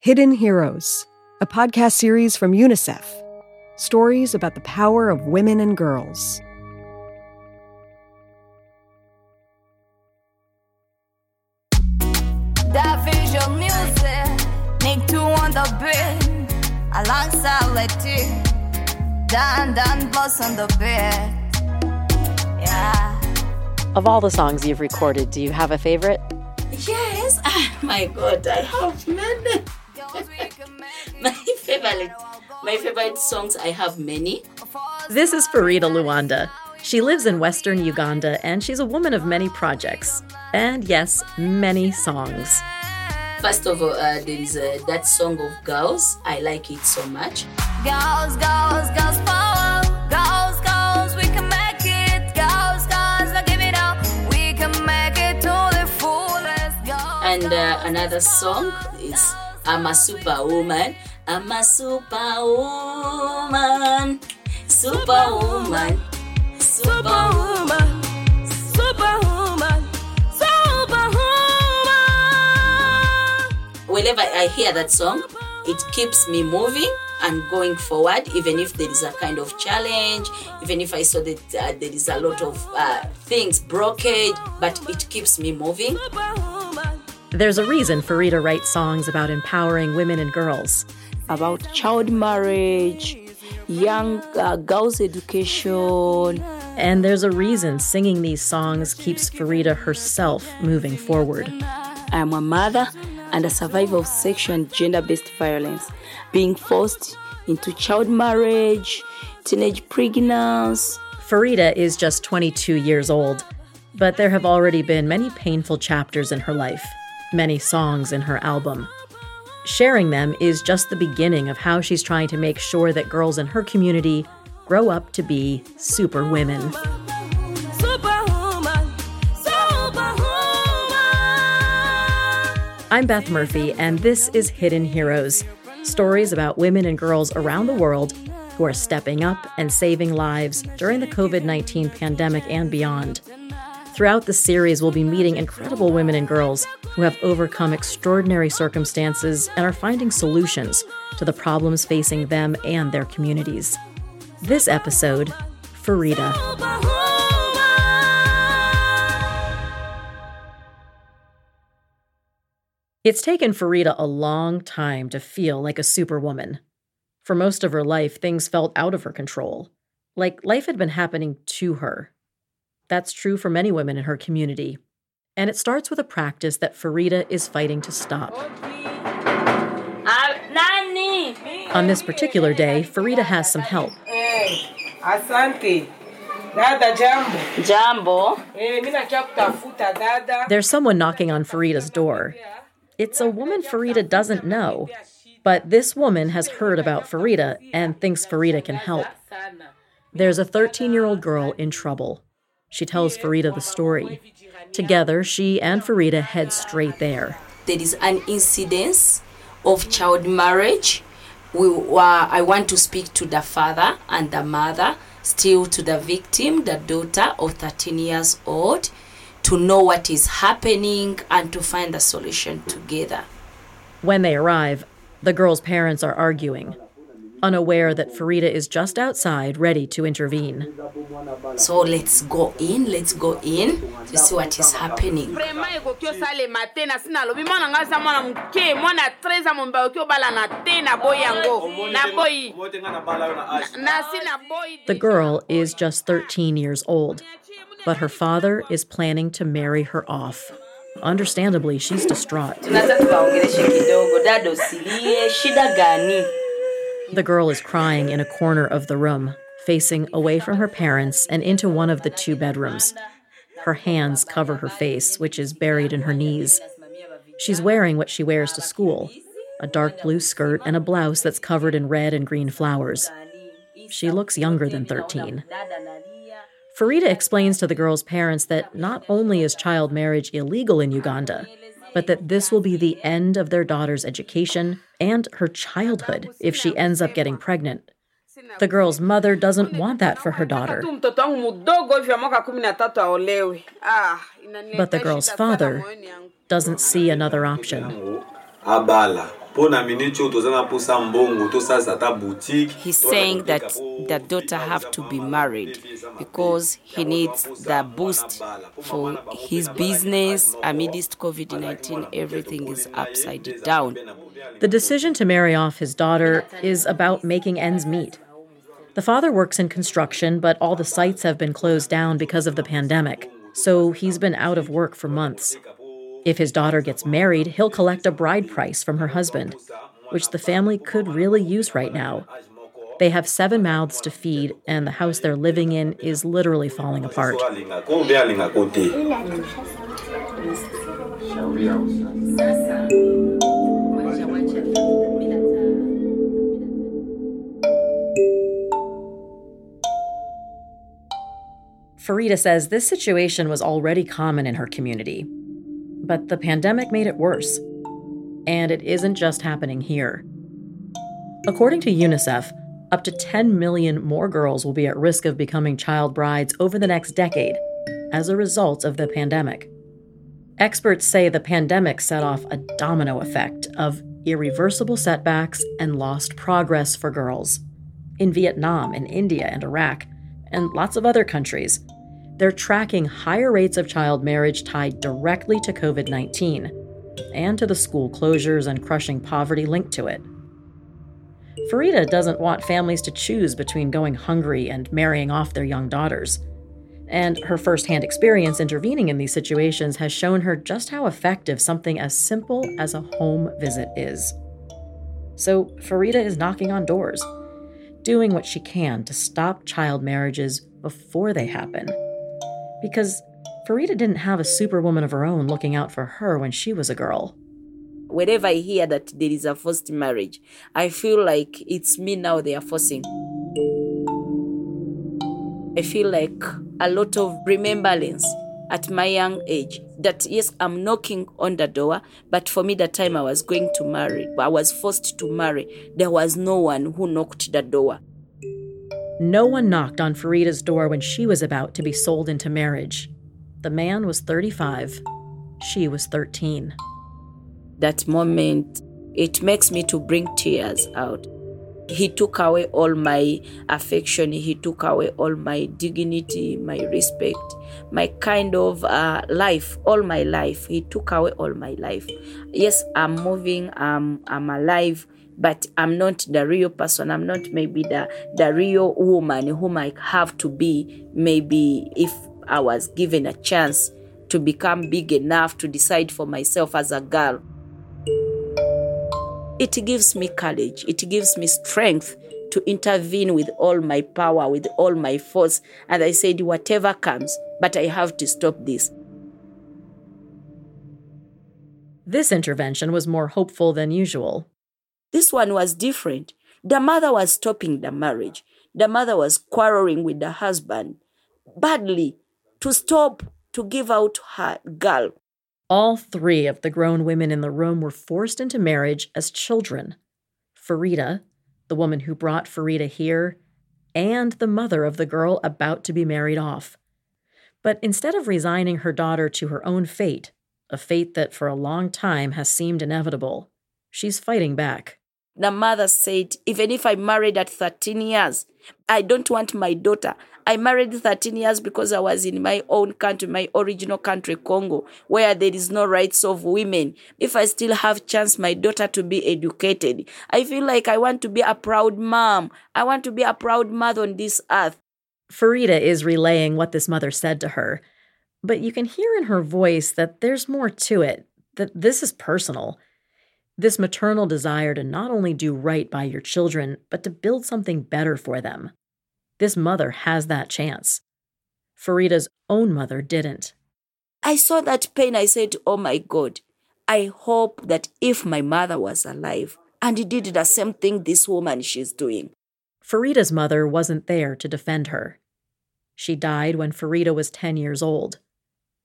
Hidden Heroes, a podcast series from UNICEF. Stories about the power of women and girls. That visual music, Nick two on the beat, alongside Letty, Dan Dan Boss on the beat. Yeah. Of all the songs you've recorded, do you have a favorite? Yes. Ah, my God, I have many. my favorite, my favorite songs. I have many. This is Farida Luanda. She lives in western Uganda and she's a woman of many projects. And yes, many songs. First of all, uh, there is uh, that song of Girls. I like it so much. Girls, girls, girls power. Girls, girls, we can make it. Girls, girls, now give it up. We can make it to the fullest. Girls, And uh, another song is I'm a superwoman. I'm a superwoman. Superwoman. Superwoman. Superwoman, superwoman. Whenever I hear that song, it keeps me moving and going forward, even if there is a kind of challenge, even if I saw that uh, there is a lot of uh, things broken, but it keeps me moving. There's a reason Farida writes songs about empowering women and girls. about child marriage, young uh, girls' education. And there's a reason singing these songs keeps Farida herself moving forward. I am a mother and a survivor of sexual and gender based violence, being forced into child marriage, teenage pregnancy. Farida is just 22 years old, but there have already been many painful chapters in her life, many songs in her album. Sharing them is just the beginning of how she's trying to make sure that girls in her community grow up to be super women. I'm Beth Murphy, and this is Hidden Heroes stories about women and girls around the world who are stepping up and saving lives during the COVID 19 pandemic and beyond. Throughout the series, we'll be meeting incredible women and girls who have overcome extraordinary circumstances and are finding solutions to the problems facing them and their communities. This episode, Farida. It's taken Farida a long time to feel like a superwoman. For most of her life, things felt out of her control, like life had been happening to her. That's true for many women in her community. And it starts with a practice that Farida is fighting to stop. On this particular day, Farida has some help. Asante. Dada jambo. Jambo. Eh, mimi nakia kutafuta dada. There's someone knocking on Farida's door. It's a woman Farida doesn't know, but this woman has heard about Farida and thinks Farida can help. There's a 13 year old girl in trouble. She tells Farida the story. Together, she and Farida head straight there. There is an incidence of child marriage. We, uh, I want to speak to the father and the mother, still to the victim, the daughter of 13 years old, to know what is happening and to find a solution together. When they arrive, the girl's parents are arguing, unaware that Farida is just outside ready to intervene. So let's go in, let's go in to see what is happening. vraimen ekoki osalema te na si nalobi mwana ngai aza mwana moke mwana 13 a momba oki obala na te naboyi yango naboyi na si naboyi The girl is just 13 years old, but her father is planning to marry her off. Understandably, she's distraught. The girl is crying in a corner of the room, facing away from her parents and into one of the two bedrooms. Her hands cover her face, which is buried in her knees. She's wearing what she wears to school a dark blue skirt and a blouse that's covered in red and green flowers. She looks younger than 13. Farida explains to the girl's parents that not only is child marriage illegal in Uganda, but that this will be the end of their daughter's education and her childhood if she ends up getting pregnant. The girl's mother doesn't want that for her daughter. But the girl's father doesn't see another option. Abala He's saying that the daughter have to be married because he needs the boost for his business. Amidst COVID-19, everything is upside down. The decision to marry off his daughter is about making ends meet. The father works in construction, but all the sites have been closed down because of the pandemic, so he's been out of work for months. If his daughter gets married, he'll collect a bride price from her husband, which the family could really use right now. They have seven mouths to feed, and the house they're living in is literally falling apart. Farida says this situation was already common in her community, but the pandemic made it worse. And it isn't just happening here. According to UNICEF, up to 10 million more girls will be at risk of becoming child brides over the next decade as a result of the pandemic. Experts say the pandemic set off a domino effect of irreversible setbacks and lost progress for girls. In Vietnam, in India, and Iraq, and lots of other countries, they're tracking higher rates of child marriage tied directly to COVID 19 and to the school closures and crushing poverty linked to it. Farida doesn't want families to choose between going hungry and marrying off their young daughters. And her firsthand experience intervening in these situations has shown her just how effective something as simple as a home visit is. So Farida is knocking on doors, doing what she can to stop child marriages before they happen because Farida didn't have a superwoman of her own looking out for her when she was a girl. Whenever I hear that there is a forced marriage, I feel like it's me now they are forcing. I feel like a lot of remembrance at my young age that yes, I'm knocking on the door, but for me, the time I was going to marry, I was forced to marry, there was no one who knocked the door. No one knocked on Farida's door when she was about to be sold into marriage. The man was 35, she was 13. That moment, it makes me to bring tears out. He took away all my affection, he took away all my dignity, my respect, my kind of uh, life, all my life. He took away all my life. Yes, I'm moving, I'm, I'm alive but I'm not the real person. I'm not maybe the, the real woman whom I have to be, maybe if I was given a chance to become big enough to decide for myself as a girl. It gives me courage, it gives me strength to intervene with all my power, with all my force. And I said, whatever comes, but I have to stop this. This intervention was more hopeful than usual. This one was different. The mother was stopping the marriage. The mother was quarreling with the husband badly to stop to give out her girl. All three of the grown women in the room were forced into marriage as children. Farida, the woman who brought Farida here, and the mother of the girl about to be married off. But instead of resigning her daughter to her own fate, a fate that for a long time has seemed inevitable, she's fighting back. The mother said, even if I married at 13 years, I don't want my daughter. I married 13 years because I was in my own country, my original country, Congo, where there is no rights of women. If I still have chance my daughter to be educated, I feel like I want to be a proud mom. I want to be a proud mother on this earth. Farida is relaying what this mother said to her, but you can hear in her voice that there's more to it, that this is personal. This maternal desire to not only do right by your children, but to build something better for them. This mother has that chance. Farida's own mother didn't. I saw that pain. I said, Oh my God, I hope that if my mother was alive and did the same thing this woman she's doing. Farida's mother wasn't there to defend her. She died when Farida was 10 years old,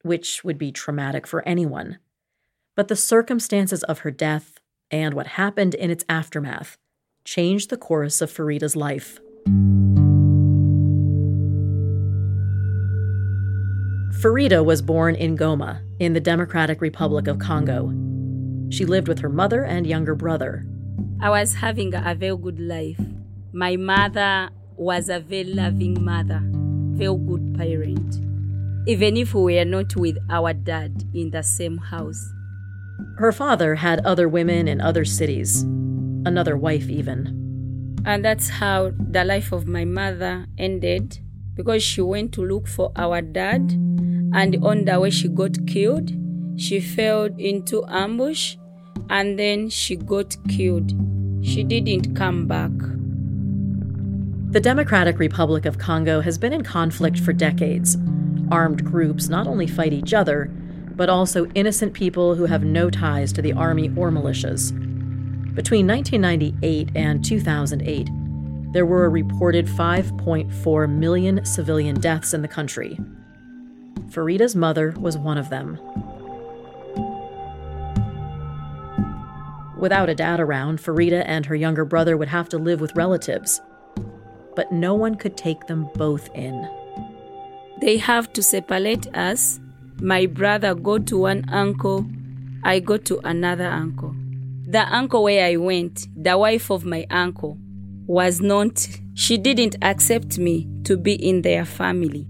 which would be traumatic for anyone. But the circumstances of her death and what happened in its aftermath changed the course of Farida's life. Farida was born in Goma, in the Democratic Republic of Congo. She lived with her mother and younger brother. I was having a very good life. My mother was a very loving mother, very good parent. Even if we were not with our dad in the same house. Her father had other women in other cities, another wife, even. And that's how the life of my mother ended because she went to look for our dad, and on the way, she got killed. She fell into ambush and then she got killed. She didn't come back. The Democratic Republic of Congo has been in conflict for decades. Armed groups not only fight each other, but also innocent people who have no ties to the army or militias. Between 1998 and 2008, there were a reported 5.4 million civilian deaths in the country. Farida's mother was one of them. Without a dad around, Farida and her younger brother would have to live with relatives. But no one could take them both in. They have to separate us. My brother go to one uncle, I go to another uncle. The uncle where I went, the wife of my uncle, was not, she didn't accept me to be in their family.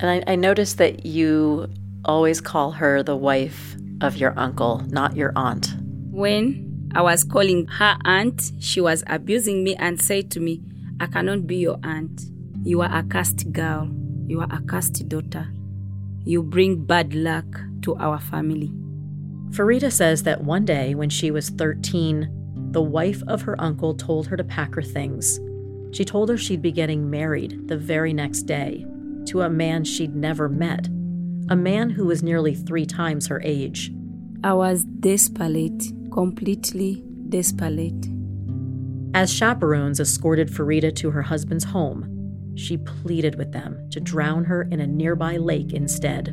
And I, I noticed that you always call her the wife of your uncle, not your aunt. When I was calling her aunt. She was abusing me and said to me, I cannot be your aunt. You are a cursed girl. You are a cursed daughter. You bring bad luck to our family. Farida says that one day when she was 13, the wife of her uncle told her to pack her things. She told her she'd be getting married the very next day to a man she'd never met, a man who was nearly three times her age. I was desperate completely desperate. As chaperones escorted Farida to her husband's home, she pleaded with them to drown her in a nearby lake instead.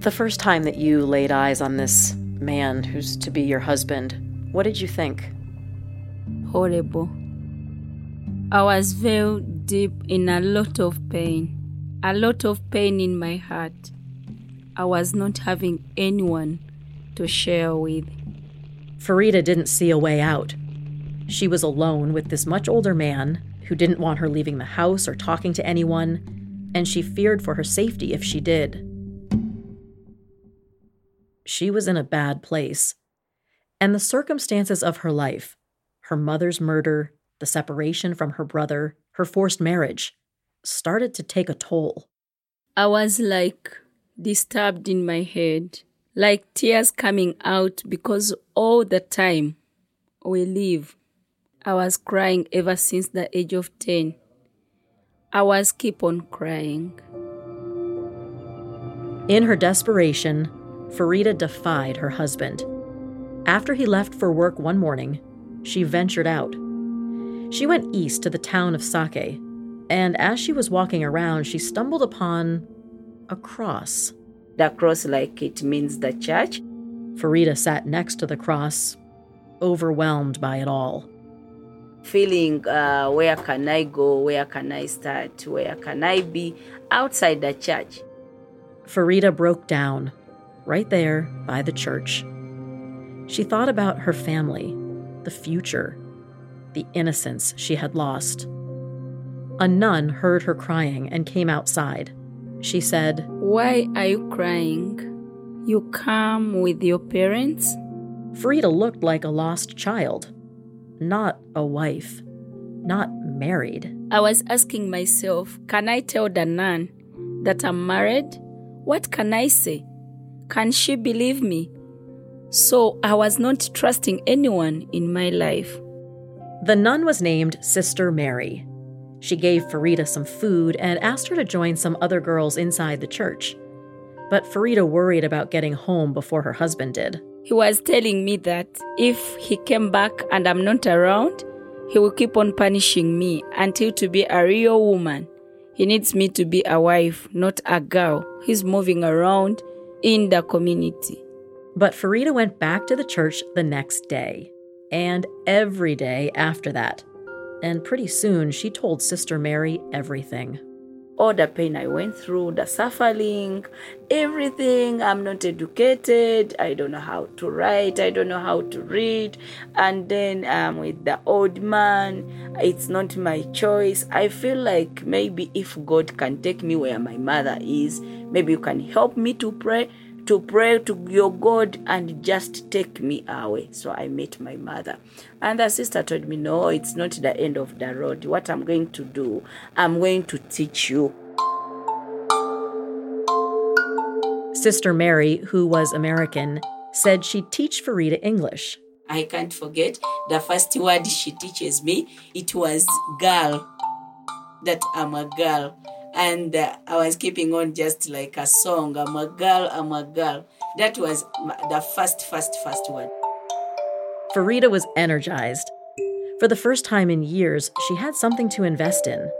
The first time that you laid eyes on this man who's to be your husband, what did you think? Horrible. I was very deep in a lot of pain, a lot of pain in my heart. I was not having anyone to share with. Farida didn't see a way out. She was alone with this much older man who didn't want her leaving the house or talking to anyone, and she feared for her safety if she did. She was in a bad place. And the circumstances of her life her mother's murder, the separation from her brother, her forced marriage started to take a toll. I was like disturbed in my head like tears coming out because all the time we live. I was crying ever since the age of 10. I was keep on crying. In her desperation, Farida defied her husband. After he left for work one morning, she ventured out. She went east to the town of Sake, and as she was walking around, she stumbled upon a cross. The cross, like it means the church. Farida sat next to the cross, overwhelmed by it all. Feeling, uh, where can I go? Where can I start? Where can I be outside the church? Farida broke down, right there by the church. She thought about her family, the future, the innocence she had lost. A nun heard her crying and came outside. She said, Why are you crying? You come with your parents? Farida looked like a lost child, not a wife, not married. I was asking myself, can I tell the nun that I'm married? What can I say? Can she believe me? So I was not trusting anyone in my life. The nun was named Sister Mary. She gave Farida some food and asked her to join some other girls inside the church. But Farida worried about getting home before her husband did. He was telling me that if he came back and I'm not around, he will keep on punishing me until to be a real woman. He needs me to be a wife, not a girl. He's moving around in the community. But Farida went back to the church the next day, and every day after that and pretty soon she told Sister Mary everything. All the pain I went through, the suffering, everything. I'm not educated. I don't know how to write. I don't know how to read. And then I'm um, with the old man, it's not my choice. I feel like maybe if God can take me where my mother is, maybe you can help me to pray to pray to your God and just take me away. So I met my mother. And the sister told me, No, it's not the end of the road. What I'm going to do, I'm going to teach you. Sister Mary, who was American, said she'd teach Farida English. I can't forget the first word she teaches me. It was girl, that I'm a girl and uh, I was keeping on just like a song. I'm a girl, I'm a girl. That was the first, first, first one. Farida was energized. For the first time in years, she had something to invest in,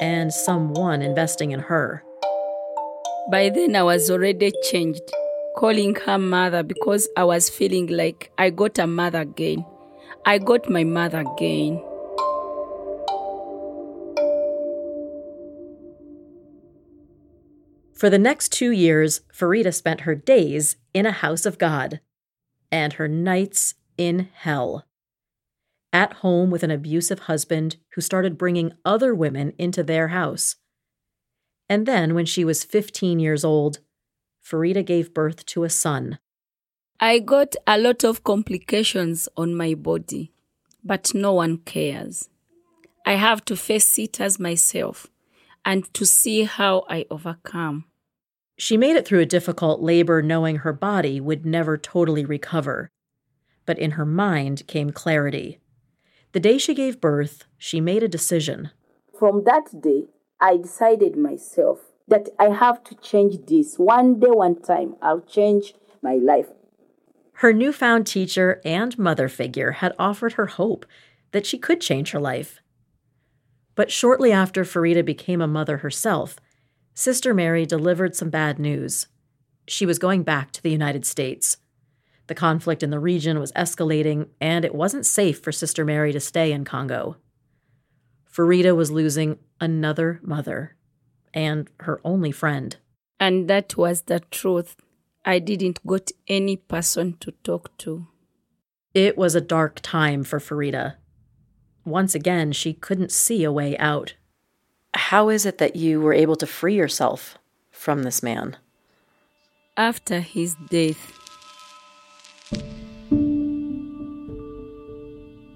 and someone investing in her. By then, I was already changed, calling her mother because I was feeling like I got a mother again. I got my mother again. For the next two years, Farida spent her days in a house of God and her nights in hell. At home with an abusive husband who started bringing other women into their house. And then, when she was 15 years old, Farida gave birth to a son. I got a lot of complications on my body, but no one cares. I have to face it as myself and to see how I overcome. She made it through a difficult labor knowing her body would never totally recover. But in her mind came clarity. The day she gave birth, she made a decision. From that day, I decided myself that I have to change this. One day, one time, I'll change my life. Her newfound teacher and mother figure had offered her hope that she could change her life. But shortly after Farida became a mother herself, Sister Mary delivered some bad news. She was going back to the United States. The conflict in the region was escalating, and it wasn't safe for Sister Mary to stay in Congo. Farida was losing another mother and her only friend. And that was the truth. I didn't got any person to talk to. It was a dark time for Farida. Once again, she couldn't see a way out. How is it that you were able to free yourself from this man? After his death,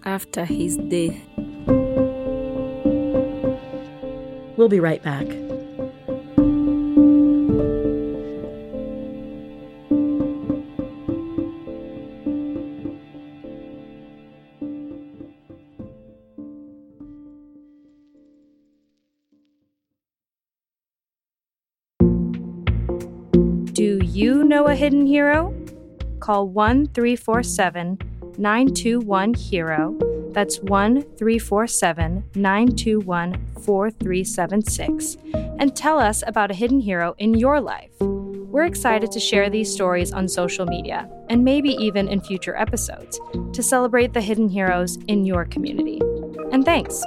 after his death. We'll be right back. You know a hidden hero? Call 1 347 921 HERO. That's 1 347 921 4376. And tell us about a hidden hero in your life. We're excited to share these stories on social media and maybe even in future episodes to celebrate the hidden heroes in your community. And thanks.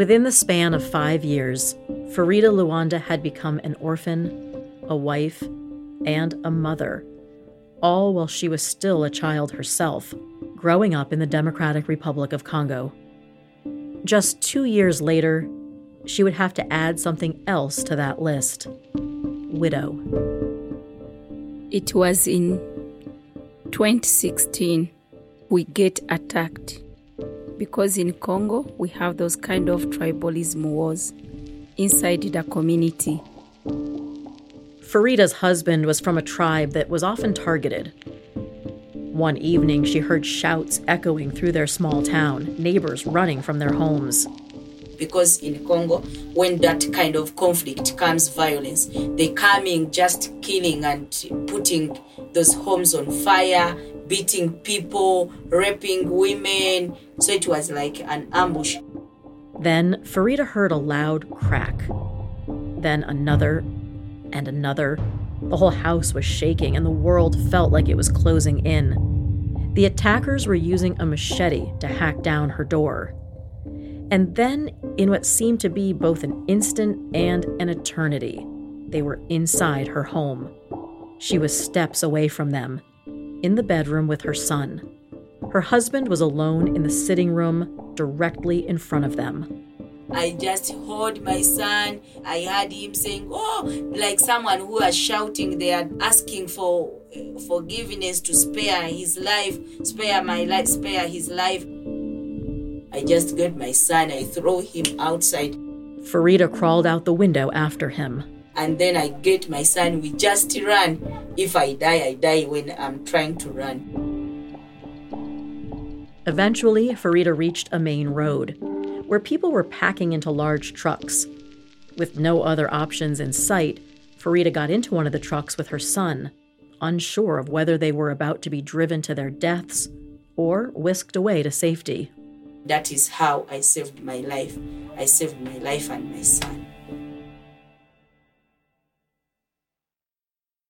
Within the span of five years, Farida Luanda had become an orphan, a wife, and a mother, all while she was still a child herself, growing up in the Democratic Republic of Congo. Just two years later, she would have to add something else to that list widow. It was in 2016 we get attacked because in Congo we have those kind of tribalism wars inside the community. Farida's husband was from a tribe that was often targeted. One evening, she heard shouts echoing through their small town, neighbors running from their homes. Because in Congo, when that kind of conflict comes violence, they coming just killing and putting those homes on fire, beating people, raping women. So it was like an ambush. Then Farida heard a loud crack. then another, and another. The whole house was shaking, and the world felt like it was closing in. The attackers were using a machete to hack down her door. And then, in what seemed to be both an instant and an eternity, they were inside her home. She was steps away from them, in the bedroom with her son. Her husband was alone in the sitting room directly in front of them. I just heard my son. I heard him saying, "Oh," like someone who was shouting. They are asking for forgiveness to spare his life, spare my life, spare his life. I just got my son. I throw him outside. Farida crawled out the window after him. And then I get my son. We just run. If I die, I die when I'm trying to run. Eventually, Farida reached a main road where people were packing into large trucks. With no other options in sight, Farida got into one of the trucks with her son, unsure of whether they were about to be driven to their deaths or whisked away to safety. That is how I saved my life. I saved my life and my son.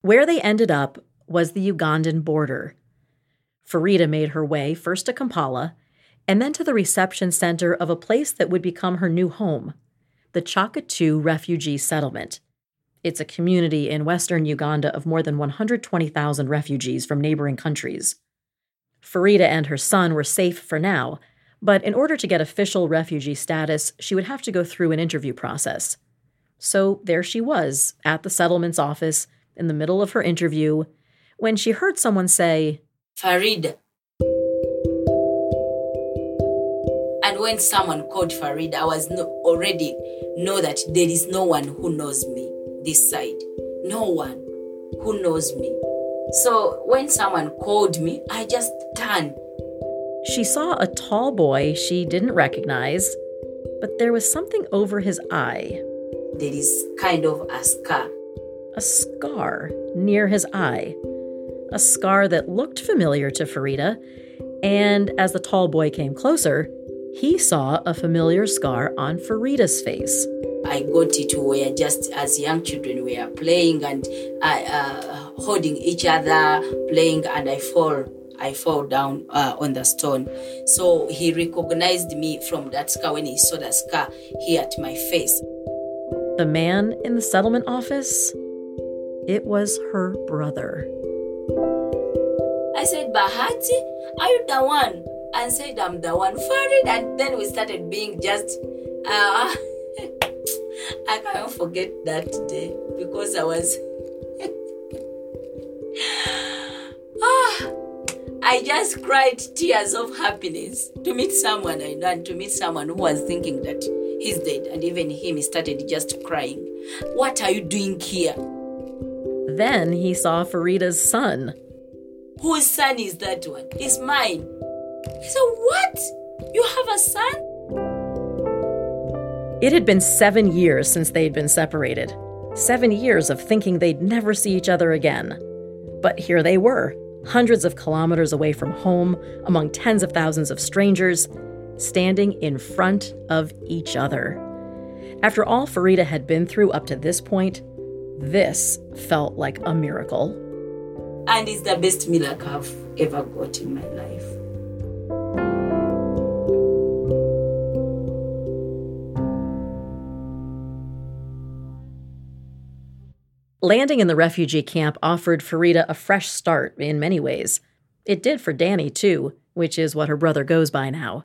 Where they ended up was the Ugandan border. Farida made her way first to Kampala and then to the reception center of a place that would become her new home, the Kyaka II Refugee Settlement. It's a community in western Uganda of more than 120,000 refugees from neighboring countries. Farida and her son were safe for now, but in order to get official refugee status, she would have to go through an interview process. So there she was, at the settlement's office, in the middle of her interview, when she heard someone say, Farida, And when someone called Farid, I was no, already know that there is no one who knows me this side. No one who knows me. So when someone called me, I just turned. She saw a tall boy she didn't recognize, but there was something over his eye. There is kind of a scar. A scar near his eye. A scar that looked familiar to Farida, and as the tall boy came closer, he saw a familiar scar on Farida's face. I got it where just as young children we are playing and uh, uh, holding each other, playing, and I fall. I fall down uh, on the stone. So he recognized me from that scar when he saw the scar here at my face. The man in the settlement office? It was her brother. I said, Bahati, are you the one and said I'm the one for it. And then we started being just, uh, I can't forget that day because I was, ah, I just cried tears of happiness to meet someone I know and to meet someone who was thinking that he's dead. And even him, he started just crying. What are you doing here? Then he saw Farida's son. Whose son is that one? It's mine. He said, What? You have a son? It had been seven years since they'd been separated. Seven years of thinking they'd never see each other again. But here they were, hundreds of kilometers away from home, among tens of thousands of strangers, standing in front of each other. After all Farida had been through up to this point, this felt like a miracle. And it's the best miracle I've ever got in my life. Landing in the refugee camp offered Farida a fresh start in many ways. It did for Danny, too, which is what her brother goes by now.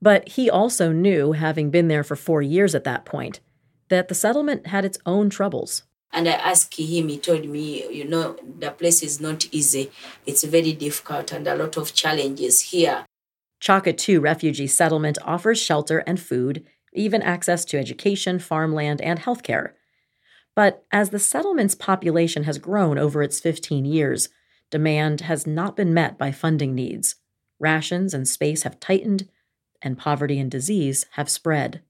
But he also knew, having been there for four years at that point, that the settlement had its own troubles. And I asked him, he told me, you know, the place is not easy. It's very difficult and a lot of challenges here. Kyaka II refugee settlement offers shelter and food, even access to education, farmland, and healthcare. But as the settlement's population has grown over its 15 years, demand has not been met by funding needs. Rations and space have tightened, and poverty and disease have spread.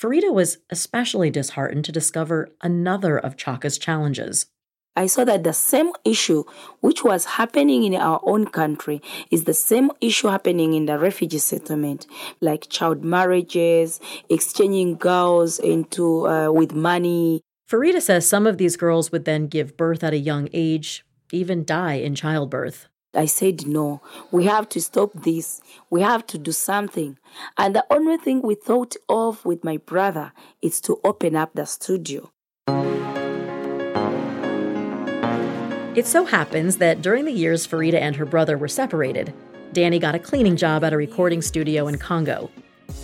Farida was especially disheartened to discover another of Kyaka's challenges. I saw that the same issue which was happening in our own country is the same issue happening in the refugee settlement, like child marriages, exchanging girls into uh, with money. Farida says some of these girls would then give birth at a young age, even die in childbirth. I said, no, we have to stop this. We have to do something. And the only thing we thought of with my brother is to open up the studio. It so happens that during the years Farida and her brother were separated, Danny got a cleaning job at a recording studio in Congo.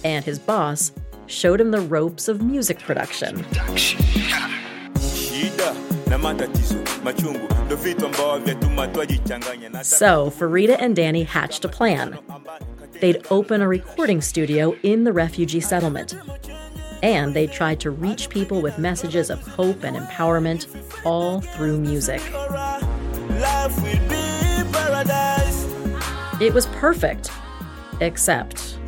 And his boss showed him the ropes of music production. So, Farida and Danny hatched a plan. They'd open a recording studio in the refugee settlement. And they tried to reach people with messages of hope and empowerment all through music. It was perfect, except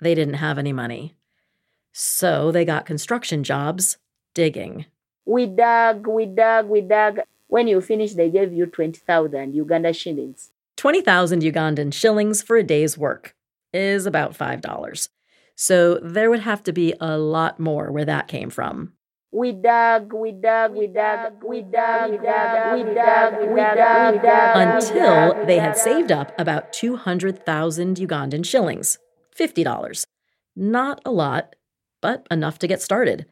they didn't have any money. So they got construction jobs digging. We dug, we dug, we dug. When you finished, they gave you 20,000 Uganda shillings. 20,000 Ugandan shillings for a day's work is about $5. So there would have to be a lot more where that came from. We dug, we dug, we dug, we dug, we dug, we dug, we dug, we dug. Until they had saved up about 200,000 Ugandan shillings, $50. Not a lot, but enough to get started.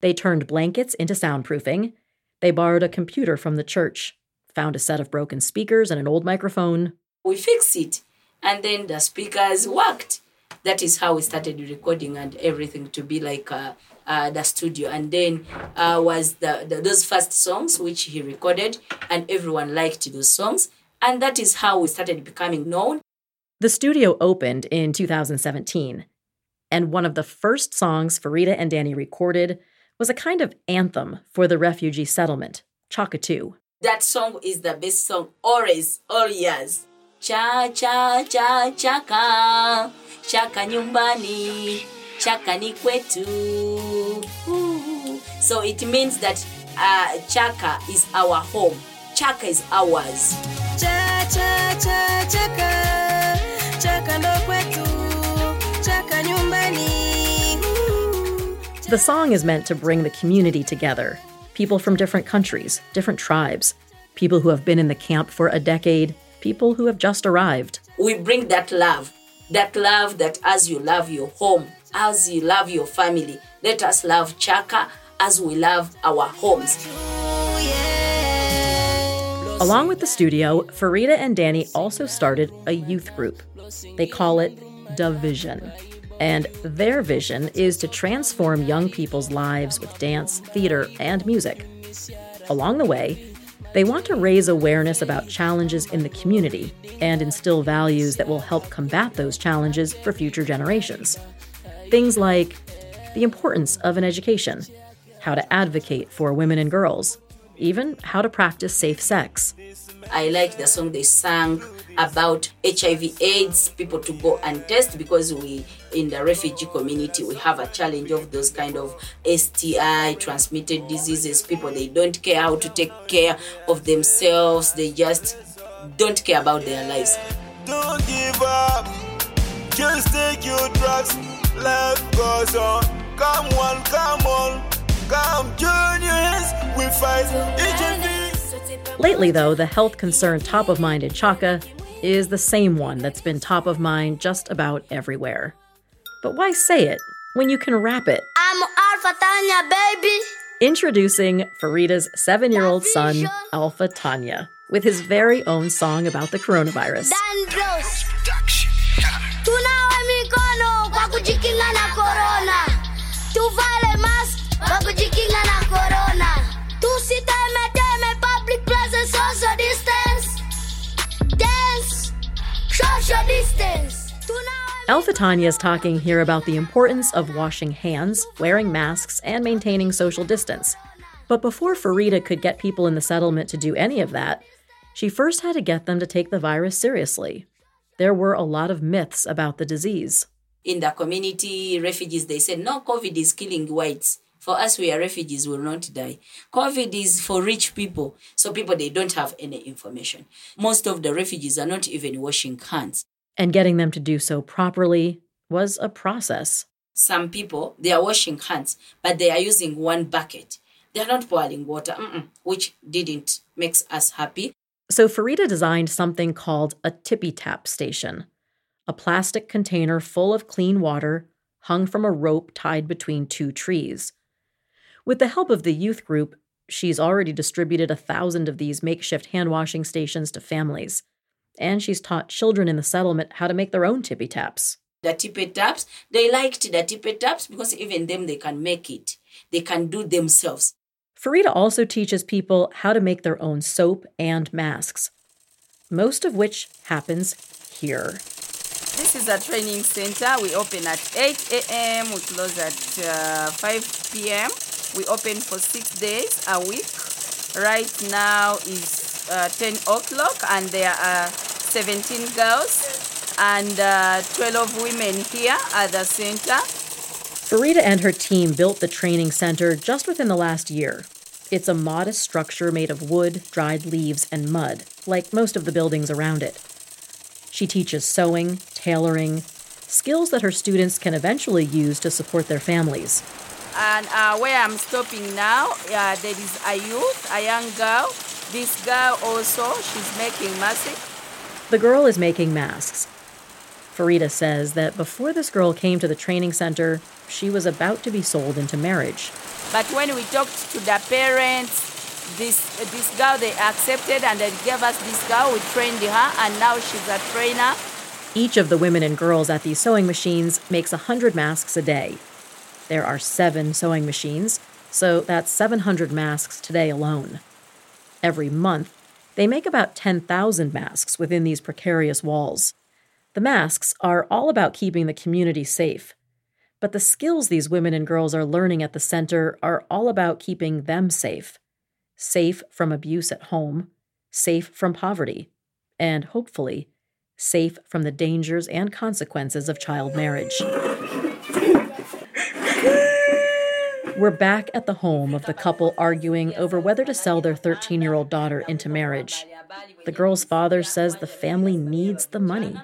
They turned blankets into soundproofing. They borrowed a computer from the church, found a set of broken speakers and an old microphone. We fixed it, and then the speakers worked. That is how we started recording and everything to be like uh, uh, the studio. And then uh, was the, the those first songs which he recorded, and everyone liked those songs. And that is how we started becoming known. The studio opened in 2017, and one of the first songs Farida and Danny recorded was a kind of anthem for the refugee settlement, Kyaka II. That song is the best song always, all years. Cha cha cha chaka chaka nyumbani chaka ni kwetu. Ooh. So it means that uh, chaka is our home. Chaka is ours. Cha cha cha chaka chaka The song is meant to bring the community together people from different countries, different tribes, people who have been in the camp for a decade, people who have just arrived. We bring that love, that love that as you love your home, as you love your family, let us love Kyaka as we love our homes. Along with the studio, Farida and Danny also started a youth group. They call it Division. And their vision is to transform young people's lives with dance, theater, and music. Along the way, they want to raise awareness about challenges in the community and instill values that will help combat those challenges for future generations. Things like the importance of an education, how to advocate for women and girls, even how to practice safe sex. I like the song they sang about HIV AIDS, people to go and test because we in the refugee community we have a challenge of those kind of STI transmitted diseases. People they don't care how to take care of themselves, they just don't care about their lives. Don't give up. Just take your drugs. Life goes on. Come on, come on. Come join. We fight HIV. Lately, though, the health concern top of mind in Kyaka is the same one that's been top of mind just about everywhere. But why say it when you can rap it? I'm Alpha Tanya, baby. Introducing Farida's seven year old son, Alpha Tanya, with his very own song about the coronavirus. Dandros. Social distance. Alpha Tanya is talking here about the importance of washing hands, wearing masks, and maintaining social distance. But before Farida could get people in the settlement to do any of that, she first had to get them to take the virus seriously. There were a lot of myths about the disease. In the community, refugees they said no, COVID is killing whites. For us, we are refugees, will not die. COVID is for rich people, so people they don't have any information. Most of the refugees are not even washing hands. And getting them to do so properly was a process. Some people they are washing hands, but they are using one bucket. They are not boiling water, which didn't makes us happy. So Farida designed something called a tippy tap station, a plastic container full of clean water hung from a rope tied between two trees. With the help of the youth group, she's already distributed a thousand of these makeshift hand washing stations to families. And she's taught children in the settlement how to make their own tippy taps. The tippy taps, they liked the tippy taps because even them they can make it. They can do themselves. Farida also teaches people how to make their own soap and masks, most of which happens here. This is a training center. We open at 8 a.m. We close at uh, 5 p.m. We open for six days a week. Right now is uh, 10 o'clock, and there are 17 girls and uh, 12 women here at the center. Farida and her team built the training center just within the last year. It's a modest structure made of wood, dried leaves, and mud, like most of the buildings around it. She teaches sewing, tailoring, skills that her students can eventually use to support their families. And uh, where I'm stopping now, uh, there is a youth, a young girl. This girl also, she's making masks. The girl is making masks. Farida says that before this girl came to the training center, she was about to be sold into marriage. But when we talked to the parents, this this girl they accepted and they gave us this girl. We trained her, and now she's a trainer. Each of the women and girls at these sewing machines makes 100 masks a day. There are seven sewing machines, so that's 700 masks today alone. Every month, they make about 10,000 masks within these precarious walls. The masks are all about keeping the community safe. But the skills these women and girls are learning at the center are all about keeping them safe safe from abuse at home, safe from poverty, and hopefully, safe from the dangers and consequences of child marriage. We're back at the home of the couple arguing over whether to sell their 13 year old daughter into marriage. The girl's father says the family needs the money.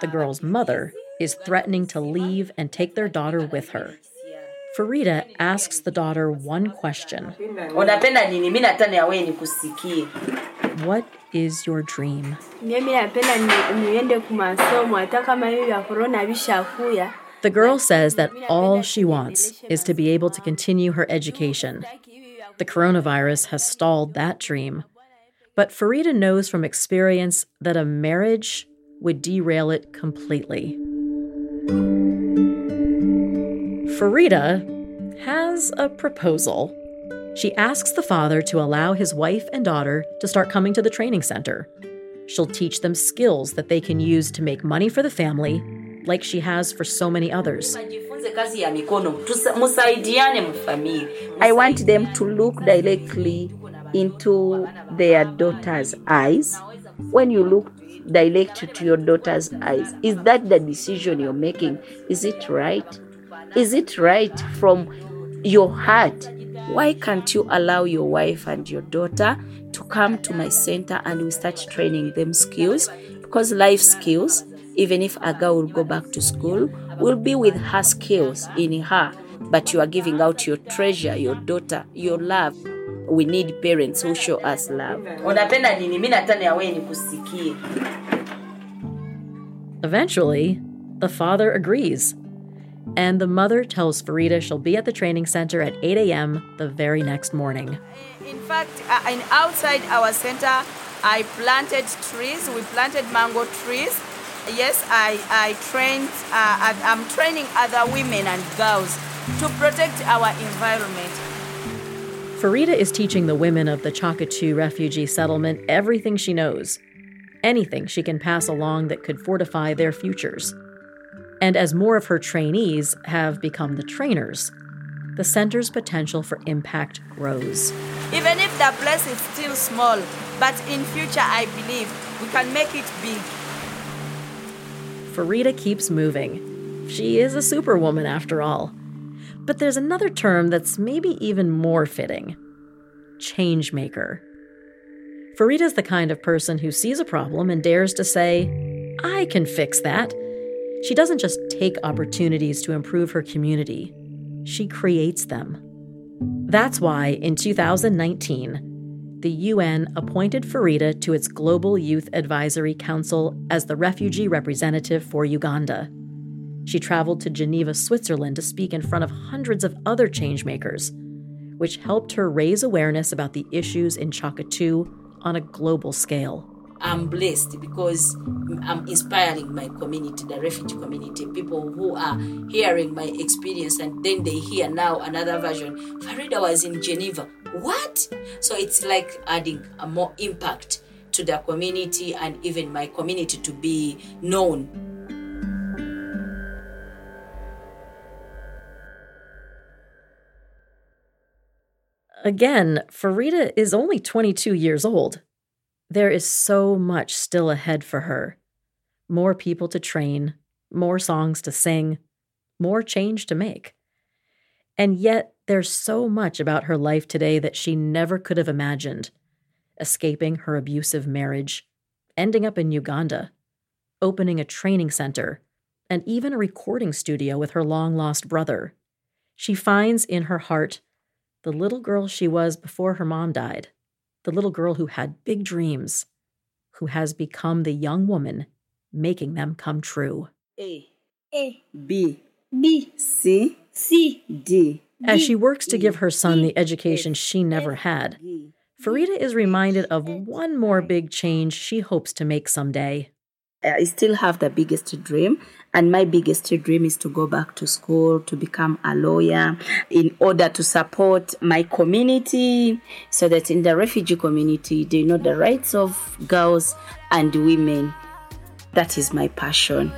The girl's mother is threatening to leave and take their daughter with her. Farida asks the daughter one question What is your dream? The girl says that all she wants is to be able to continue her education. The coronavirus has stalled that dream. But Farida knows from experience that a marriage would derail it completely. Farida has a proposal. She asks the father to allow his wife and daughter to start coming to the training center. She'll teach them skills that they can use to make money for the family, like she has for so many others. I want them to look directly into their daughter's eyes. When you look directly to your daughter's eyes, is that the decision you're making? Is it right? Is it right from your heart? Why can't you allow your wife and your daughter to come to my center and we start training them skills? Because life skills, even if a girl will go back to school, will be with her skills in her. But you are giving out your treasure, your daughter, your love. We need parents who show us love. Eventually, the father agrees. And the mother tells Farida she'll be at the training center at 8 a.m. the very next morning. In fact, uh, in outside our center, I planted trees. We planted mango trees. Yes, I, I trained, uh, I'm training other women and girls to protect our environment. Farida is teaching the women of the Kyaka II refugee settlement everything she knows, anything she can pass along that could fortify their futures. And as more of her trainees have become the trainers, the center's potential for impact grows. Even if the place is still small, but in future I believe we can make it big. Farida keeps moving. She is a superwoman after all. But there's another term that's maybe even more fitting change maker. Farida's the kind of person who sees a problem and dares to say, I can fix that. She doesn't just take opportunities to improve her community, she creates them. That's why in 2019, the UN appointed Farida to its Global Youth Advisory Council as the refugee representative for Uganda. She traveled to Geneva, Switzerland to speak in front of hundreds of other changemakers, which helped her raise awareness about the issues in Kyaka II on a global scale. I'm blessed because I'm inspiring my community, the refugee community, people who are hearing my experience and then they hear now another version. Farida was in Geneva. What? So it's like adding a more impact to the community and even my community to be known. Again, Farida is only 22 years old. There is so much still ahead for her more people to train, more songs to sing, more change to make. And yet, there's so much about her life today that she never could have imagined escaping her abusive marriage, ending up in Uganda, opening a training center, and even a recording studio with her long lost brother. She finds in her heart the little girl she was before her mom died, the little girl who had big dreams, who has become the young woman making them come true. A, A, B, B, C, C, D. As she works to give her son the education she never had, Farida is reminded of one more big change she hopes to make someday. Uh, I still have the biggest dream, and my biggest dream is to go back to school, to become a lawyer, in order to support my community, so that in the refugee community, they know the rights of girls and women. That is my passion.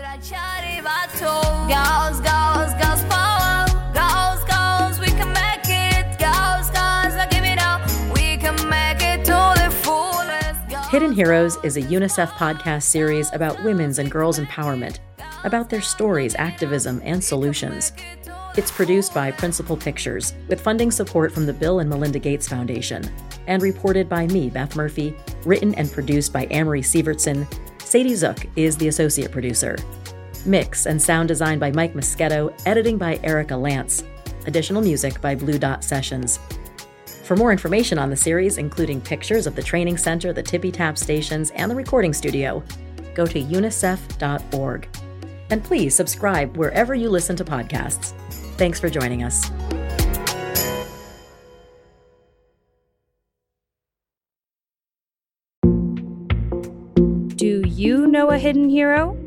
Hidden Heroes is a UNICEF podcast series about women's and girls' empowerment, about their stories, activism, and solutions. It's produced by Principle Pictures, with funding support from the Bill and Melinda Gates Foundation, and reported by me, Beth Murphy, written and produced by Amory Sievertson. Sadie Zook is the associate producer. Mix and sound design by Mike Moschetto, editing by Erica Lance. Additional music by Blue Dot Sessions. For more information on the series, including pictures of the training center, the tippy tap stations, and the recording studio, go to unicef.org. And please subscribe wherever you listen to podcasts. Thanks for joining us. Do you know a hidden hero?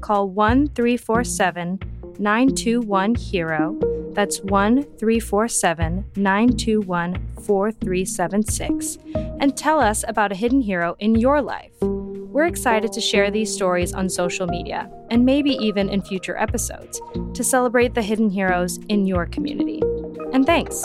Call 1 347 921 HERO. That's 1 347 921 4376. And tell us about a hidden hero in your life. We're excited to share these stories on social media and maybe even in future episodes to celebrate the hidden heroes in your community. And thanks.